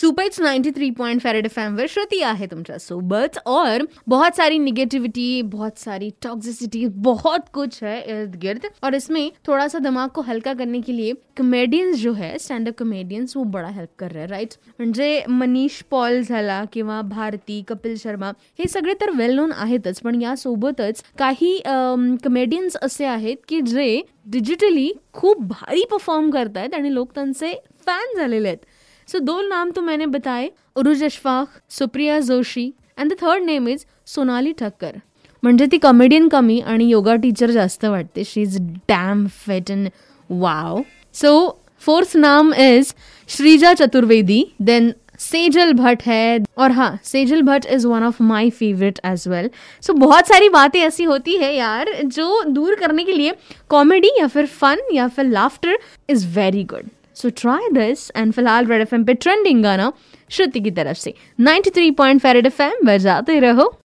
Super ninety three point five red F वर श्रुती आहे तुमच्या सोबत. और बहुत सारी निगेटिविटी बहुत सारी टॉक्सिसिटी बहुत कुछ है इर्द गिर्द. और इसमें थोड़ा सा दिमाग को हल्का करने के लिए कमेडियन्स जो है स्टँडअप कमेडियन्स वो बड़ा हेल्प कर रहे राईट म्हणजे मनीष पॉल झाला किंवा भारती, कपिल शर्मा, हे सगळे तर वेल नोन आहेतच, पण यासोबतच काही कमेडियन्स असे आहेत की जे डिजिटली खूप भारी परफॉर्म करतायत आणि लोक त्यांचे फॅन झालेले आहेत. सो दो नाम तो मैंने बताए, Uruj Ashfaq, Supriya Joshi and the third name is Sonali Thakkar. म्हणजे ती कॉमेडियन कमी आणि योगा टीचर जास्त वाटते. She is damn fit in wow so fourth नाम इज़ श्रीजा चतुर्वेदी देन सेजल भट्ट है, और हाँ Sejal Bhatt is one of my favourite as well so बहुत सारी बातें ऐसी होती है यार, जो दूर करने के लिए कॉमेडी या फिर फन या फिर laughter is very good so try this and फ़िलहाल रेड एफएम पे ट्रेंडिंग गाना श्रुति की तरफ़ से। 93 पॉइंट फेरेड एफ़ एम बजाते रहो।